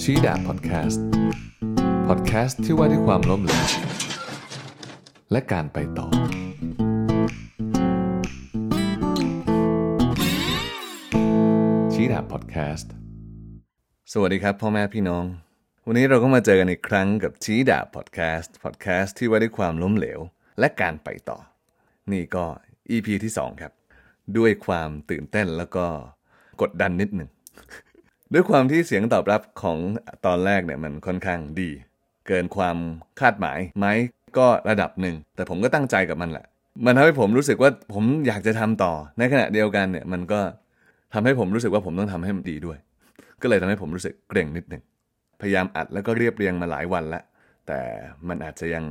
ชีดาพอดแคสต์พอดแคสต์ที่ว่าด้วยความล้มเหลวและการไปต่อ ชีดาพอดแคสต์สวัสดีครับ พ่อแม่พี่น้อง วันนี้เราก็มาเจอกันอีกครั้งกับชีดาพอดแคสต์พอดแคสต์ที่ว่าด้วยความล้มเหลว และการไปต่อ นี่ก็ EP ที่ 2 ครับ ด้วยความตื่นเต้นแล้วก็ กดดันนิดหนึ่ง ด้วยความที่เสียงตอบรับของตอนแรกเนี่ยมันค่อนข้างดี เกินความคาดหมายไหมก็ระดับหนึ่ง แต่ผมก็ตั้งใจกับมันแหละ มันทำให้ผมรู้สึกว่าผมอยากจะทำต่อ ในขณะเดียวกันเนี่ยมันก็ทำให้ผมรู้สึกว่าผมต้องทำให้มันดีด้วย ก็เลยทำให้ผมรู้สึกเกรงนิดหนึ่งพยายามอัดแล้วก็เรียบเรียงมาหลายวันแล้วแต่มันอาจจะยัง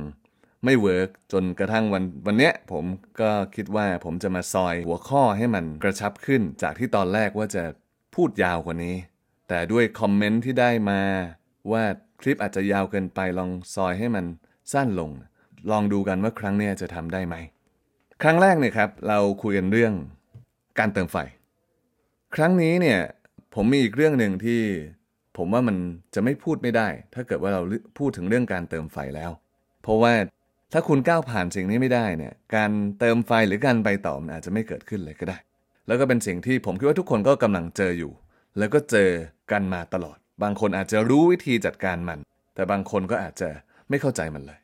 ไม่เวิร์กจนกระทั่งวันวันเนี้ยผมก็คิดว่าผมจะมาซอยหัวข้อให้มันกระชับขึ้น จากที่ตอนแรกว่าจะพูดยาวกว่านี้ แต่ด้วยคอมเมนต์ที่ได้มา ว่าคลิปอาจจะยาวเกินไปลองซอยให้มันสั้นลง ลองดูกันว่าครั้งเนี้ยจะทำได้ไหม ครั้งแรกเนี่ยครับเราคุยกันเรื่องการเติมไฟ ครั้งนี้เนี่ยผมมีอีกเรื่องหนึ่งที่ผมว่ามันจะไม่พูดไม่ได้ ถ้าเกิดว่าเราพูดถึงเรื่องการเติมไฟแล้ว เพราะว่า ถ้าคุณก้าวผ่านสิ่งนี้ไม่ได้เนี่ยการเติมไฟหรือการไปต่อมันอาจจะไม่เกิดขึ้นเลยก็ได้ แล้วก็เป็นสิ่งที่ผมคิดว่าทุกคนก็กำลังเจออยู่ แล้วก็เจอกันมาตลอด บางคนอาจจะรู้วิธีจัดการมัน แต่บางคนก็อาจจะไม่เข้าใจมันเลย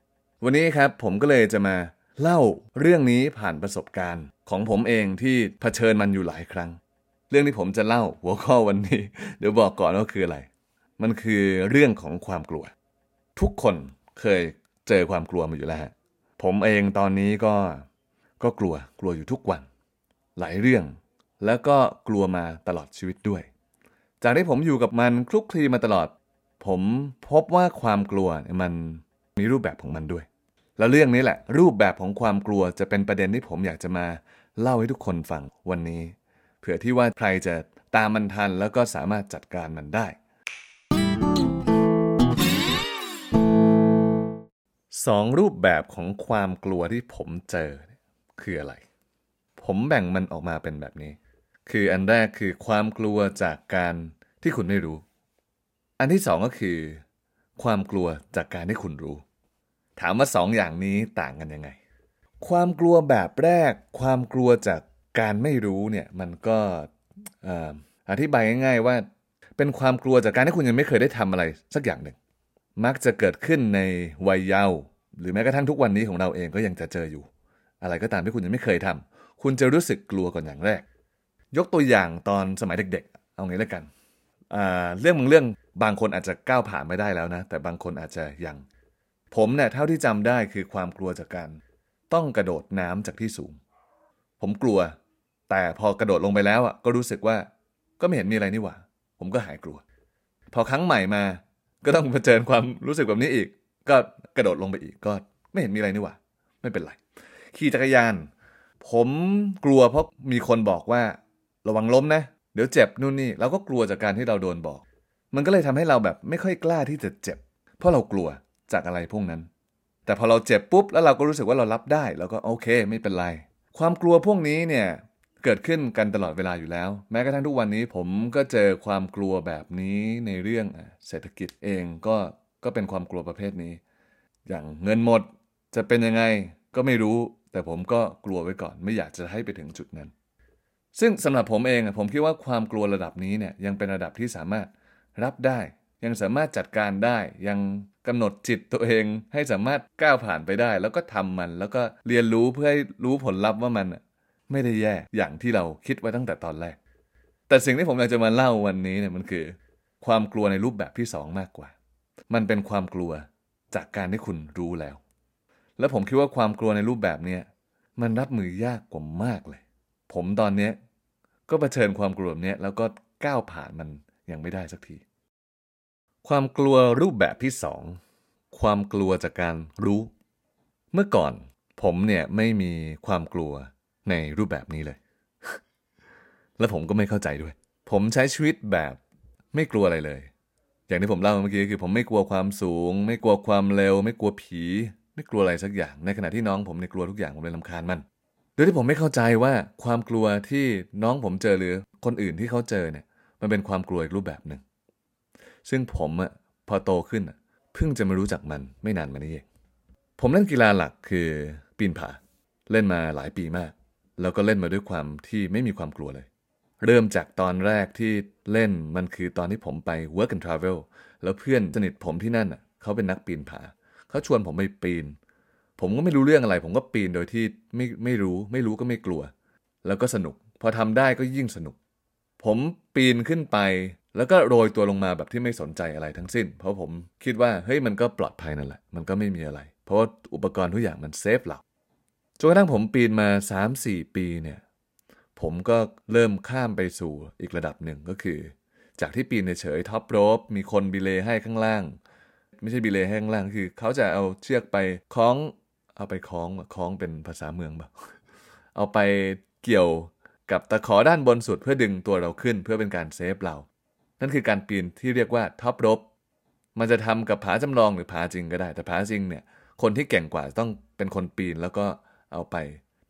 วันนี้ครับผมก็เลยจะมาเล่าเรื่องนี้ผ่านประสบการณ์ ของผมเองที่เผชิญมันอยู่หลายครั้ง เรื่องที่ผมจะเล่าหัวข้อวันนี้ เดี๋ยวบอกก่อนว่าคืออะไร มันคือเรื่องของความกลัว ทุกคนเคย เจอความกลัวมาอยู่แล้วฮะผมเองตอนนี้ก็ก็กลัวกลัวอยู่ทุกวัน หลายเรื่อง แล้วก็กลัวมาตลอดชีวิตด้วย จากที่ผมอยู่กับมันคลุกคลีมาตลอด ผมพบว่าความกลัวมันมีรูปแบบของมันด้วย แล้วเรื่องนี้แหละ รูปแบบของความกลัวจะเป็นประเด็นที่ผมอยากจะมาเล่าให้ทุกคนฟังวันนี้ เผื่อที่ว่าใครจะตามมันทันแล้วก็สามารถจัดการมันได้ สองรูปแบบของความกลัวที่ผมเจอคืออะไร ผมแบ่งมันออกมาเป็นแบบนี้ คืออันแรกคือความกลัวจากการที่คุณไม่รู้ อันที่สองก็คือ ความกลัวจากการที่คุณรู้ ถามว่าสองอย่างนี้ต่างกันยังไง ความกลัวแบบแรก ความกลัวจากการไม่รู้เนี่ยมันก็อธิบายง่าย ๆ ว่า เป็นความกลัวจากการที่คุณยังไม่เคยได้ทำอะไรสักอย่างหนึ่ง มักจะเกิดขึ้นในวัยเยาว์หรือแม้กระทั่งทุกวันนี้ของเราเองก็ยังจะเจออยู่ อะไรก็ตามที่คุณยังไม่เคยทำคุณจะรู้สึกกลัวก่อนอย่างแรก ยกตัวอย่างตอนสมัยเด็กๆ เอางี้แล้วกันเรื่องบางเรื่องบางคนอาจจะก้าวผ่านไม่ได้แล้วนะ แต่บางคนอาจจะยัง ผมเนี่ยเท่าที่จำได้คือความกลัวจากการ ต้องกระโดดน้ำจากที่สูง ผมกลัว แต่พอกระโดดลงไปแล้วอะก็รู้สึกว่าก็ไม่เห็นมีอะไรนี่หว่า ผมก็หายกลัว พอครั้งใหม่มา ก็ต้องเผชิญความรู้สึกแบบนี้อีก ก็กระโดดลงไปอีกก็ไม่เห็นมีอะไรนี่หว่า ไม่เป็นไร ขี่จักรยาน ผมกลัวเพราะมีคนบอกว่า ระวังล้มนะ เดี๋ยวเจ็บนู่นนี่เราก็กลัวจากการที่เราโดนบอก มันก็เลยทำให้เราแบบไม่ค่อยกล้าที่จะเจ็บ เพราะเรากลัวจากอะไรพวกนั้น แต่พอเราเจ็บปุ๊บแล้วเราก็รู้สึกว่าเรารับได้เราก็โอเค ไม่เป็นไร ความกลัวพวกนี้เนี่ย เกิดขึ้นกันตลอดเวลาอยู่แล้ว แม้กระทั่งทุกวันนี้ผมก็เจอความกลัวแบบนี้ในเรื่องเศรษฐกิจเองก็ก็เป็นความกลัวประเภทนี้ อย่างเงินหมดจะเป็นยังไงก็ไม่รู้ แต่ผมก็กลัวไว้ก่อน ไม่อยากจะให้ไปถึงจุดนั้น ซึ่งสำหรับผมเองผมคิดว่าความกลัวระดับนี้เนี่ยยังเป็นระดับที่สามารถรับได้ ยังสามารถจัดการได้ยังกำหนดจิตตัวเองให้สามารถก้าวผ่านไปได้ แล้วก็ทำมันแล้วก็เรียนรู้เพื่อให้รู้ผลลัพธ์ว่ามัน ไม่ได้แย่อย่างที่เราคิดไว้ตั้งแต่ตอนแรก แต่สิ่งที่ผมอยากจะมาเล่าวันนี้เนี่ยมันคือ ความกลัวในรูปแบบที่2มากกว่า มันเป็นความกลัวจากการที่คุณรู้แล้ว และผมคิดว่าความกลัวในรูปแบบเนี้มันรับมือยากกว่ามากเลย ผมตอนนี้ก็เผชิญความกลัวแบบนี้แล้วก็ก้าวผ่านมันยังไม่ได้สักที ความกลัวรูปแบบที่สองความกลัวจากการรู้ เมื่อก่อนผมเนี่ยไม่มีความกลัว ในรูปแบบนี้เลย และผมก็ไม่เข้าใจด้วย ผมใช้ชีวิตแบบไม่กลัวอะไรเลย อย่างที่ผมเล่าเมื่อกี้คือ ผมไม่กลัวความสูง ไม่กลัวความเร็ว ไม่กลัวผี ไม่กลัวอะไรสักอย่าง ในขณะที่น้องผมในกลัวทุกอย่างผมเลยลำคาญมัน โดยที่ผมไม่เข้าใจว่าความกลัวที่น้องผมเจอหรือคนอื่นที่เขาเจอเนี่ย มันเป็นความกลัวอีกรูปแบบหนึ่ง ซึ่งผมอะพอโตขึ้นอะเพิ่งจะมารู้จักมันไม่นานมานี้เอง ผมเล่นกีฬาหลักคือปีนผา เล่นมาหลายปีมาก แล้วก็เล่นมาด้วยความที่ไม่มีความกลัวเลย เริ่มจากตอนแรกที่เล่นมันคือตอนที่ผมไป work and travel แล้วเพื่อนสนิทผมที่นั่นอะเขาเป็นนักปีนผาเขาชวนผมไปปีน ผมก็ไม่รู้เรื่องอะไร ผมก็ปีนโดยที่ไม่ไม่รู้ไม่รู้ก็ไม่กลัว แล้วก็สนุก พอทำได้ก็ยิ่งสนุก ผมปีนขึ้นไป แล้วก็โรยตัวลงมาแบบที่ไม่สนใจอะไรทั้งสิ้น เพราะผมคิดว่าเฮ้ยมันก็ปลอดภัยนั่นแหละ มันก็ไม่มีอะไร เพราะว่าอุปกรณ์ทุกอย่างมันเซฟเรา จนกระทั่งผมปีนมา 3-4 ปีเนี่ยผมก็เริ่มข้ามไปสู่อีกระดับหนึ่งก็คือ จากที่ปีนเฉย top rope มีคน belay ให้ข้างล่าง ไม่ใช่ belay ให้ข้างล่างคือ เขาจะเอาเชือกไปคล้อง เอาไปคล้องคล้องเป็นภาษาเมืองแบบเอาไปเกี่ยวกับตะขอด้านบนสุดเพื่อดึงตัวเราขึ้นเพื่อเป็นการ save เรา นั่นคือการปีนที่เรียกว่า top rope มันจะทำกับผาจำลองหรือผาจริงก็ได้ แต่ผาจริงเนี่ยคนที่เก่งกว่าต้องเป็นคนปีนแล้วก็ เอาไป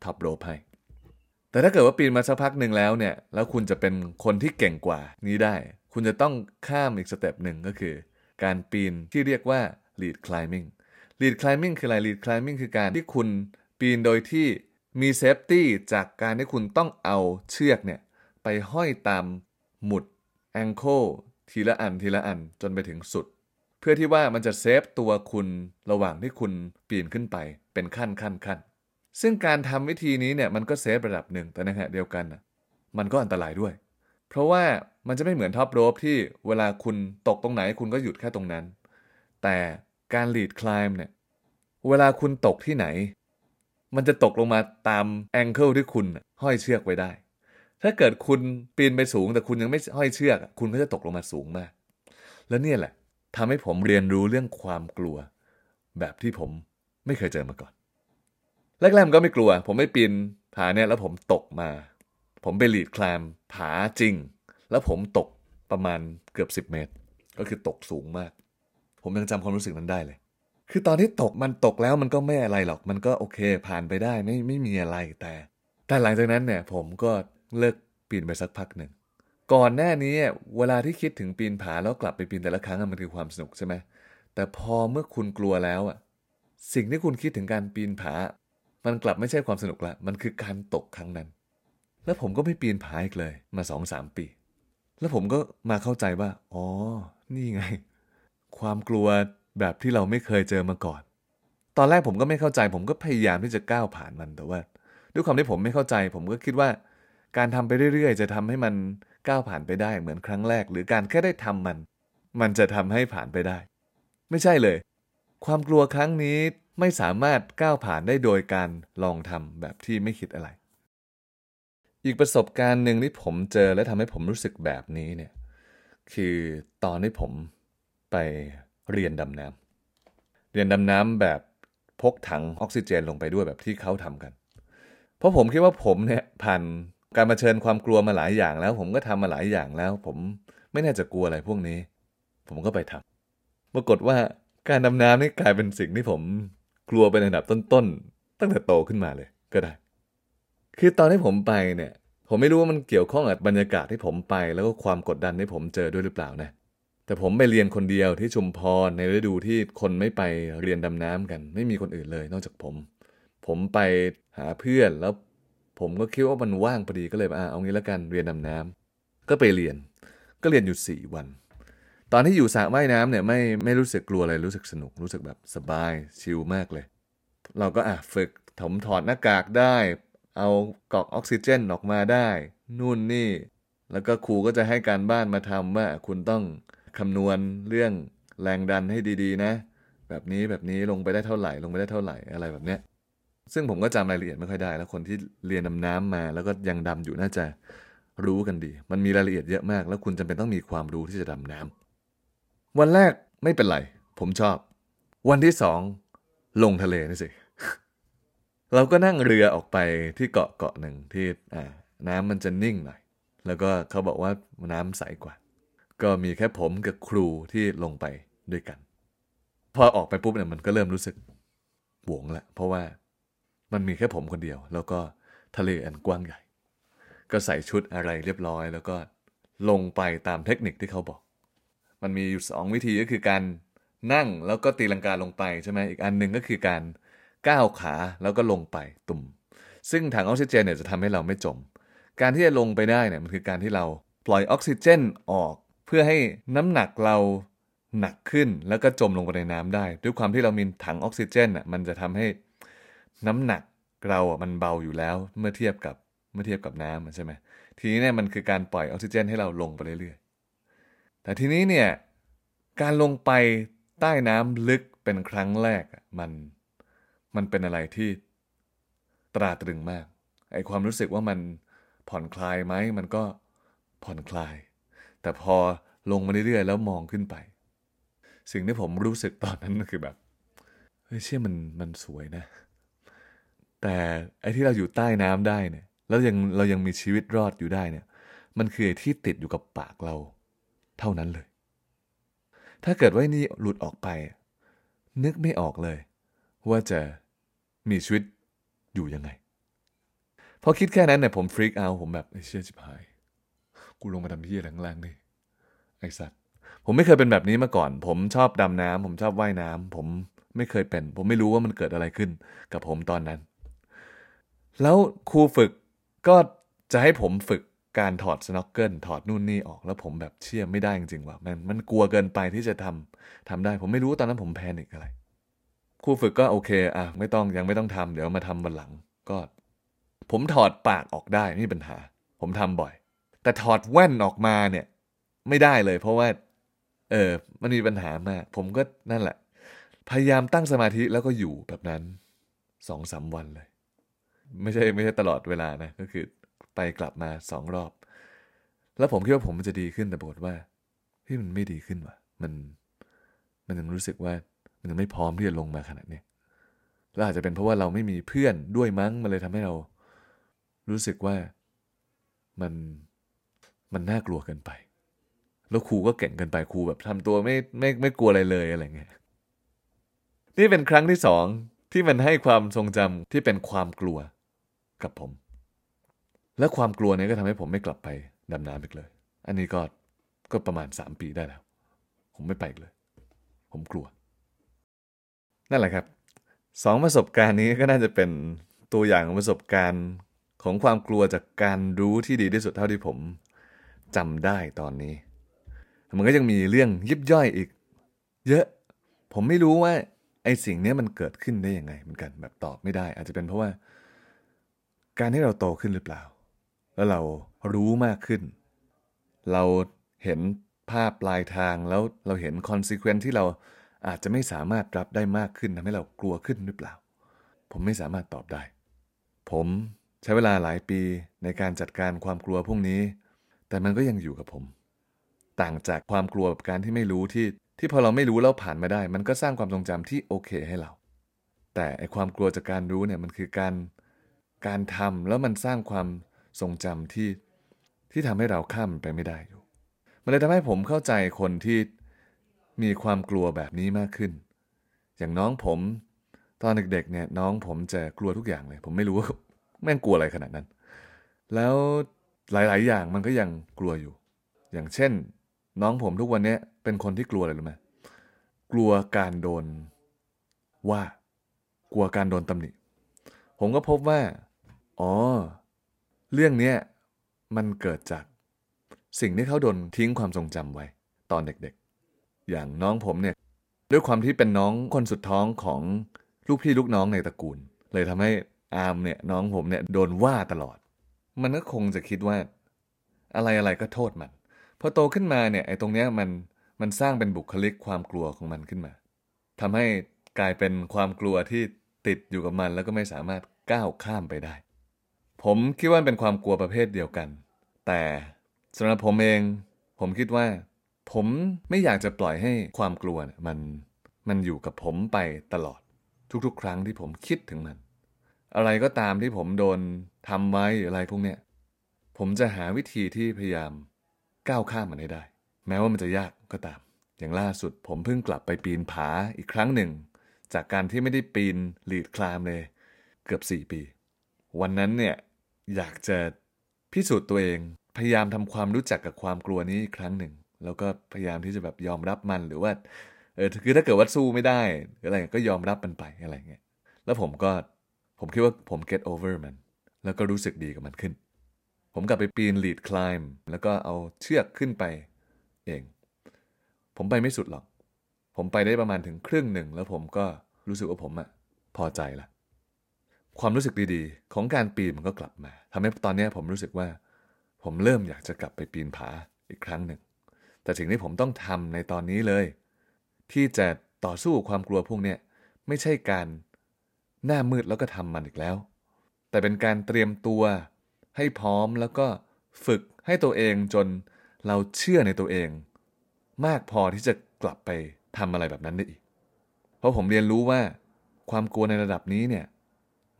top rope ให้ แต่ถ้าเกิดว่าปีนมาสักพักหนึ่งแล้วเนี่ย แล้วคุณจะเป็นคนที่เก่งกว่านี้ได้ คุณจะต้องข้ามอีก step หนึ่งก็คือ การปีนที่เรียกว่า lead climbing lead climbing คืออะไร lead climbing คือการที่คุณปีนโดยที่มี safety จากการที่คุณต้องเอาเชือกเนี่ย ไปห้อยตามหมุด anchor ทีละอันทีละอันจนไปถึงสุด เพื่อที่ว่ามันจะ save ตัวคุณระหว่างที่คุณปีนขึ้นไปเป็นขั้นขั้นขั้น ซึ่งการทำวิธีนี้เนี่ยมันก็ save ระดับหนึ่งแต่ในขณะเดียวกันนะมันก็อันตรายด้วย เพราะว่ามันจะไม่เหมือน top rope ที่เวลาคุณตกตรงไหนคุณก็หยุดแค่ตรงนั้น แต่การ lead climb เนี่ยเวลาคุณตกที่ไหน มันจะตกลงมาตาม anchor ที่คุณห้อยเชือกไว้ได้ ถ้าเกิดคุณปีนไปสูงแต่คุณยังไม่ห้อยเชือก คุณก็จะตกลงมาสูงมาก แล้วเนี่ยแหละทำให้ผมเรียนรู้เรื่องความกลัว แบบที่ผมไม่เคยเจอมาก่อน แรกๆมันก็ไม่กลัว ผมไม่ปีนผาเนี่ยแล้วผมตกมา ผมไปหลีดคลามผาจริง แล้วผมตกประมาณเกือบ 10 เมตร ก็คือตกสูงมาก ผมยังจำความรู้สึกนั้นได้เลย คือตอนที่ตกมันตกแล้วมันก็ไม่อะไรหรอก มันก็โอเคผ่านไปได้ไม่ไม่มีอะไรแต่ แต่หลังจากนั้นเนี่ยผมก็เลิกปีนไปสักพักหนึ่งก่อนหน้านี้เวลาที่คิดถึงปีนผาแล้วกลับไปปีนแต่ละครั้งมันคือความสนุกใช่ไหมแต่พอเมื่อคุณกลัวแล้วอะสิ่งที่คุณคิดถึงการปีนผา มันกลับไม่ใช่ความสนุกละ มันคือการตกครั้งนั้น แล้วผมก็ไม่ปีนผาอีกเลย มาสองสามปี แล้วผมก็มาเข้าใจว่า อ๋อ นี่ไง ความกลัวแบบที่เราไม่เคยเจอมาก่อน ตอนแรกผมก็ไม่เข้าใจ ผมก็พยายามที่จะก้าวผ่านมัน แต่ว่า ด้วยความที่ผมไม่เข้าใจ ผมก็คิดว่า การทำไปเรื่อยๆ จะทำให้มันก้าวผ่านไปได้เหมือนครั้งแรก หรือการแค่ได้ทำมัน มันจะทำให้ผ่านไปได้ ไม่ใช่เลย ความกลัวครั้งนี้ ไม่สามารถก้าวผ่านได้โดยการลองทำแบบที่ไม่คิดอะไร อีกประสบการณ์หนึ่งที่ผมเจอและทำให้ผมรู้สึกแบบนี้เนี่ยคือตอนที่ผมไปเรียนดำน้ำเรียนดำน้ำแบบพกถังออกซิเจนลงไปด้วยแบบที่เขาทำกัน เพราะผมคิดว่าผมเนี่ยผ่านการมาเชิญความกลัวมาหลายอย่างแล้ว ผมก็ทำมาหลายอย่างแล้ว ผมไม่น่าจะกลัวอะไรพวกนี้ ผมก็ไปทำปรากฏว่าการดำน้ำนี่กลายเป็นสิ่งที่ผม กลัวเป็นอันดับต้นๆ ตั้งแต่โตขึ้นมาเลยก็ได้ คือตอนที่ผมไปเนี่ย ผมไม่รู้ว่ามันเกี่ยวข้องกับบรรยากาศที่ผมไป แล้วก็ความกดดันที่ผมเจอด้วยหรือเปล่านะ แต่ผมไปเรียนคนเดียวที่ชุมพรในฤดูที่คนไม่ไปเรียนดำน้ำกัน ไม่มีคนอื่นเลยนอกจากผม ผมไปหาเพื่อนแล้วผมก็คิดว่ามันว่างพอดีก็เลยอ่าเอางี้แล้วกันเรียนดำน้ำก็ไปเรียน ก็เรียนอยู่สี่วัน ตอนที่อยู่สระว่ายน้ำเนี่ยไม่ไม่รู้สึกกลัวอะไรรู้สึกสนุกรู้สึกแบบสบายชิลมากเลย เราก็อะฝึกผมถอดหน้ากากได้ เอากรอกออกซิเจนออกมาได้ นู่นนี่ แล้วก็ครูก็จะให้การบ้านมาทำว่า คุณต้องคำนวณเรื่องแรงดันให้ดีๆ นะ แบบนี้แบบนี้ลงไปได้เท่าไหร่ ลงไปได้เท่าไหร่อะไรแบบเนี้ยซึ่งผมก็จำรายละเอียดไม่ค่อยได้ แล้วคนที่เรียนดำน้ำมา แล้วก็ยังดำอยู่น่าจะรู้กันดี มันมีรายละเอียดเยอะมาก แล้วคุณจำเป็นต้องมีความรู้ที่จะดำน้ำ วันแรกไม่เป็นไร ผมชอบ วันที่สองลงทะเลนี่สิ เราก็นั่งเรือออกไปที่เกาะเกาะหนึ่งที่น้ำมันจะนิ่งหน่อย แล้วก็เขาบอกว่าน้ำใสกว่า ก็มีแค่ผมกับครูที่ลงไปด้วยกัน พอออกไปปุ๊บเนี่ยมันก็เริ่มรู้สึกหวงละ เพราะว่ามันมีแค่ผมคนเดียว แล้วก็ทะเลอันกว้างใหญ่ ก็ใส่ชุดอะไรเรียบร้อย แล้วก็ลงไปตามเทคนิคที่เขาบอก มันมีอยู่สองวิธีก็คือการนั่งแล้วก็ตีลังกาลงไปใช่ไหมอีกอันหนึ่งก็คือการก้าวขาแล้วก็ลงไปตุ่ม ซึ่งถังออกซิเจนเนี่ยจะทำให้เราไม่จม การที่จะลงไปได้เนี่ยมันคือการที่เราปล่อยออกซิเจนออก เพื่อให้น้ำหนักเราหนักขึ้นแล้วก็จมลงไปในน้ำได้ ด้วยความที่เรามีถังออกซิเจนอะมันจะทำให้น้ำหนักเราอะมันเบาอยู่แล้วเมื่อเทียบกับเมื่อเทียบกับน้ำใช่ไหมทีนี้เนี่ยมันคือการปล่อยออกซิเจนให้เราลงไปเรื่อย แต่ทีนี้เนี่ยการลงไปใต้น้ำลึกเป็นครั้งแรกมันมันเป็นอะไรที่ตราตรึงมากไอความรู้สึกว่ามันผ่อนคลายไหมมันก็ผ่อนคลาย แต่พอลงมาเรื่อยๆแล้วมองขึ้นไป สิ่งที่ผมรู้สึกตอนนั้นก็คือแบบเฮ้ยเชื่อมันมันสวยนะ แต่ไอ้ที่เราอยู่ใต้น้ำได้เนี่ยแล้วยังเรายังมีชีวิตรอดอยู่ได้เนี่ย มันคือที่ติดอยู่กับปากเรา เท่านั้นเลย ถ้าเกิดว่านี่หลุดออกไป นึกไม่ออกเลย ว่าจะมีชีวิตอยู่ยังไง พอคิดแค่นั้นเนี่ยผมฟรีกเอาผมแบบเชื่อชิบหาย กูลงมาทำที่อะไรข้างล่างนี่ไอสัตว์ผมไม่เคยเป็นแบบนี้มาก่อน ผมชอบดำน้ำผมชอบว่ายน้ำผมไม่เคยเป็น ผมไม่รู้ว่ามันเกิดอะไรขึ้นกับผมตอนนั้น แล้วครูฝึกก็จะให้ผมฝึก การถอด snorkel ถอดนู่นนี่ออกแล้วผมแบบเชื่อไม่ได้จริงๆว่ามันมันกลัวเกินไปที่จะทำทำได้ ผมไม่รู้ตอนนั้นผม panic อะไรครูฝึกก็โอเคอะไม่ต้องยังไม่ต้องทำเดี๋ยวมาทำวันหลังก็ ผมถอดปากออกได้ไม่มีปัญหา ผมทำบ่อย แต่ถอดแว่นออกมาเนี่ย ไม่ได้เลย เพราะว่า เออมันมีปัญหามาก ผมก็นั่นแหละ พยายามตั้งสมาธิแล้วก็อยู่แบบนั้นสองสามวันเลย ไม่ใช่ไม่ใช่ตลอดเวลานะก็คือ ไปกลับมาสองรอบ แล้วผมคิดว่าผมมันจะดีขึ้นแต่ปรากฏว่าเฮ้ยมันไม่ดีขึ้นว่ะ มันมันยังรู้สึกว่ามันยังไม่พร้อมที่จะลงมาขนาดนี้แล้วอาจจะเป็นเพราะว่าเราไม่มีเพื่อนด้วยมั้งมันเลยทำให้เรา รู้สึกว่ามันมันน่ากลัวเกินไป แล้วครูก็เก่งเกินไปครูแบบทำตัวไม่ไม่ไม่กลัวอะไรเลยอะไรเงี้ยนี่เป็นครั้งที่สองที่มันให้ความทรงจำที่เป็นความกลัวกับผม และความกลัวนี้ก็ทำให้ผมไม่กลับไปดำน้ำอีกเลย อันนี้ก็ก็ประมาณสามปีได้แล้ว ผมไม่ไปเลย ผมกลัว นั่นแหละครับสองประสบการณ์นี้ก็น่าจะเป็นตัวอย่างของประสบการณ์ของความกลัวจากการรู้ที่ดีที่สุดเท่าที่ผมจำได้ตอนนี้ มันก็ยังมีเรื่องยิบย่อยอีก เยอะ ผมไม่รู้ว่าไอ้สิ่งนี้มันเกิดขึ้นได้ยังไงเหมือนกันแบบตอบไม่ได้ อาจจะเป็นเพราะว่า การที่เราโตขึ้นหรือเปล่า แล้วเรารู้มากขึ้น เราเห็นภาพปลายทางแล้วเราเห็น consequence ที่เราอาจจะไม่สามารถรับได้มากขึ้นทำให้เรากลัวขึ้นหรือเปล่า ผมไม่สามารถตอบได้ ผมใช้เวลาหลายปีในการจัดการความกลัวพวกนี้ แต่มันก็ยังอยู่กับผม ต่างจากความกลัวแบบการที่ไม่รู้ที่ที่พอเราไม่รู้แล้วผ่านมาได้ มันก็สร้างความทรงจำที่โอเคให้เรา แต่ไอความกลัวจากการรู้เนี่ยมันคือการการทำแล้วมันสร้างความ ทรงจำที่ที่ทำให้เราข้ามไปไม่ได้อยู่ มันเลยทำให้ผมเข้าใจคนที่มีความกลัวแบบนี้มากขึ้น อย่างน้องผมตอนเด็กๆเนี่ยน้องผมจะกลัวทุกอย่างเลย ผมไม่รู้ว่าแม่งกลัวอะไรขนาดนั้น แล้วหลายๆ อย่างมันก็ยังกลัวอยู่ อย่างเช่น น้องผมทุกวันนี้เป็นคนที่กลัวอะไรรู้ไหมกลัวการโดนว่ากลัวการโดนตำหนิ ผมก็พบว่า อ๋อ เรื่องนี้มันเกิดจากสิ่งที่เขาโดนทิ้งความทรงจำไว้ ตอนเด็กๆ อย่างน้องผมเนี่ยด้วยความที่เป็นน้องคนสุดท้องของลูกพี่ลูกน้องในตระกูล เลยทำให้อาร์มเนี่ยน้องผมเนี่ยโดนว่าตลอด มันก็คงจะคิดว่า อะไรอะไรก็โทษมันพอโตขึ้นมาเนี่ยไอ้ตรงเนี้ยมันมันสร้างเป็นบุคลิกความกลัวของมันขึ้นมาทำให้กลายเป็นความกลัวที่ติดอยู่กับมันแล้วก็ไม่สามารถก้าวข้ามไปได้ ผมคิดว่าเป็นความกลัวประเภทเดียวกัน แต่สำหรับผมเอง ผมคิดว่า ผมไม่อยากจะปล่อยให้ความกลัวมันมันอยู่กับผมไปตลอด ทุกๆ ครั้งที่ผมคิดถึงมัน อะไรก็ตามที่ผมโดนทำไว้อะไรพวกเนี้ยผมจะหาวิธีที่พยายามก้าวข้ามมันให้ได้ แม้ว่ามันจะยากก็ตาม อย่างล่าสุดผมเพิ่งกลับไปปีนผาอีกครั้งหนึ่ง จากการที่ไม่ได้ปีนลีดคลามเลย เกือบ 4 ปี วันนั้นเนี่ย อยากจะพิสูจน์ตัวเอง พยายามทำความรู้จักกับความกลัวนี้อีกครั้งหนึ่ง แล้วก็พยายามที่จะแบบยอมรับมันหรือว่าเออคือถ้าเกิดว่าสู้ไม่ได้หรืออะไรก็ยอมรับมันไปอะไรเงี้ยแล้วผมก็ผมคิดว่าผม get over มัน แล้วก็รู้สึกดีกับมันขึ้น ผมกลับไปปีน lead climb แล้วก็เอาเชือกขึ้นไปเอง ผมไปไม่สุดหรอก ผมไปได้ประมาณถึงครึ่งหนึ่ง แล้วผมก็รู้สึกว่าผมอะพอใจละ ความรู้สึกดีๆ ของการปีนมันก็กลับมาทำให้ตอนนี้ผมรู้สึกว่า ผมเริ่มอยากจะกลับไปปีนผาอีกครั้งหนึ่ง แต่สิ่งที่ผมต้องทำในตอนนี้เลย ที่จะต่อสู้ความกลัวพวกเนี้ยไม่ใช่การหน้ามืดแล้วก็ทำมันอีกแล้ว แต่เป็นการเตรียมตัวให้พร้อมแล้วก็ฝึกให้ตัวเองจนเราเชื่อในตัวเอง มากพอที่จะกลับไปทำอะไรแบบนั้นได้อีก เพราะผมเรียนรู้ว่าความกลัวในระดับนี้เนี่ย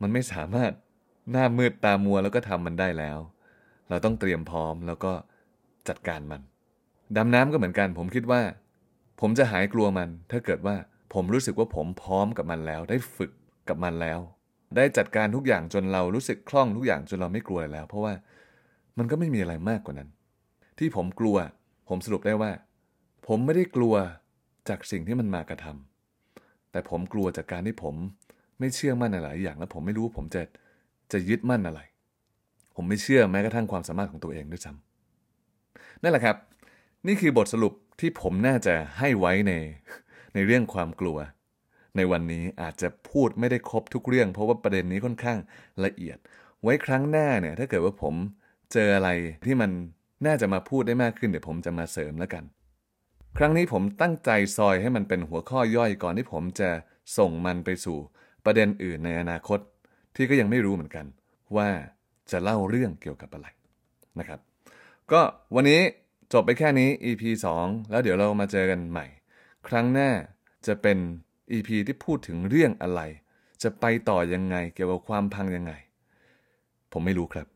มันไม่สามารถหน้ามืดตามัวแล้วก็ทำมันได้แล้ว เราต้องเตรียมพร้อมแล้วก็จัดการมัน ดำน้ำก็เหมือนกัน ผมคิดว่า ผมจะหายกลัวมัน ถ้าเกิดว่าผมรู้สึกว่าผมพร้อมกับมันแล้ว ได้ฝึกกับมันแล้ว ได้จัดการทุกอย่างจนเรารู้สึกคล่องทุกอย่างจนเราไม่กลัวแล้ว เพราะว่ามันก็ไม่มีอะไรมากกว่านั้น ที่ผมกลัว ผมสรุปได้ว่า ผมไม่ได้กลัวจากสิ่งที่มันมากระทำแต่ผมกลัวจากการที่ผม ไม่เชื่อมั่นอะไรอย่างและผมไม่รู้ผมจะจะยึดมั่นอะไร ผมไม่เชื่อแม้กระทั่งความสามารถของตัวเองด้วยซ้ำนั่นแหละครับ นี่คือบทสรุปที่ผมน่าจะให้ไว้ในในเรื่องความกลัว ในวันนี้อาจจะพูดไม่ได้ครบทุกเรื่อง เพราะว่าประเด็นนี้ค่อนข้างละเอียด ไว้ครั้งหน้าเนี่ยถ้าเกิดว่าผมเจออะไรที่มันน่าจะมาพูดได้มากขึ้นเดี๋ยวผมจะมาเสริมแล้วกัน ครั้งนี้ผมตั้งใจซอยให้มันเป็นหัวข้อย่อยก่อนที่ผมจะส่งมันไปสู่ ประเด็นอื่นในอนาคตที่ก็ยังไม่รู้เหมือนกัน ว่าจะเล่าเรื่องเกี่ยวกับอะไรนะครับ ก็วันนี้จบไปแค่นี้ EP 2 แล้วเดี๋ยวเรามาเจอกันใหม่ ครั้งหน้าจะเป็น EP ที่พูดถึงเรื่องอะไร จะไปต่อยังไงเกี่ยวกับความพังยังไง ผมไม่รู้ครับ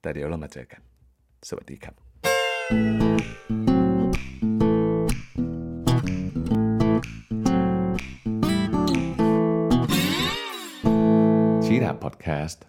แต่เดี๋ยวเรามาเจอกัน สวัสดีครับชี้ถ podcast.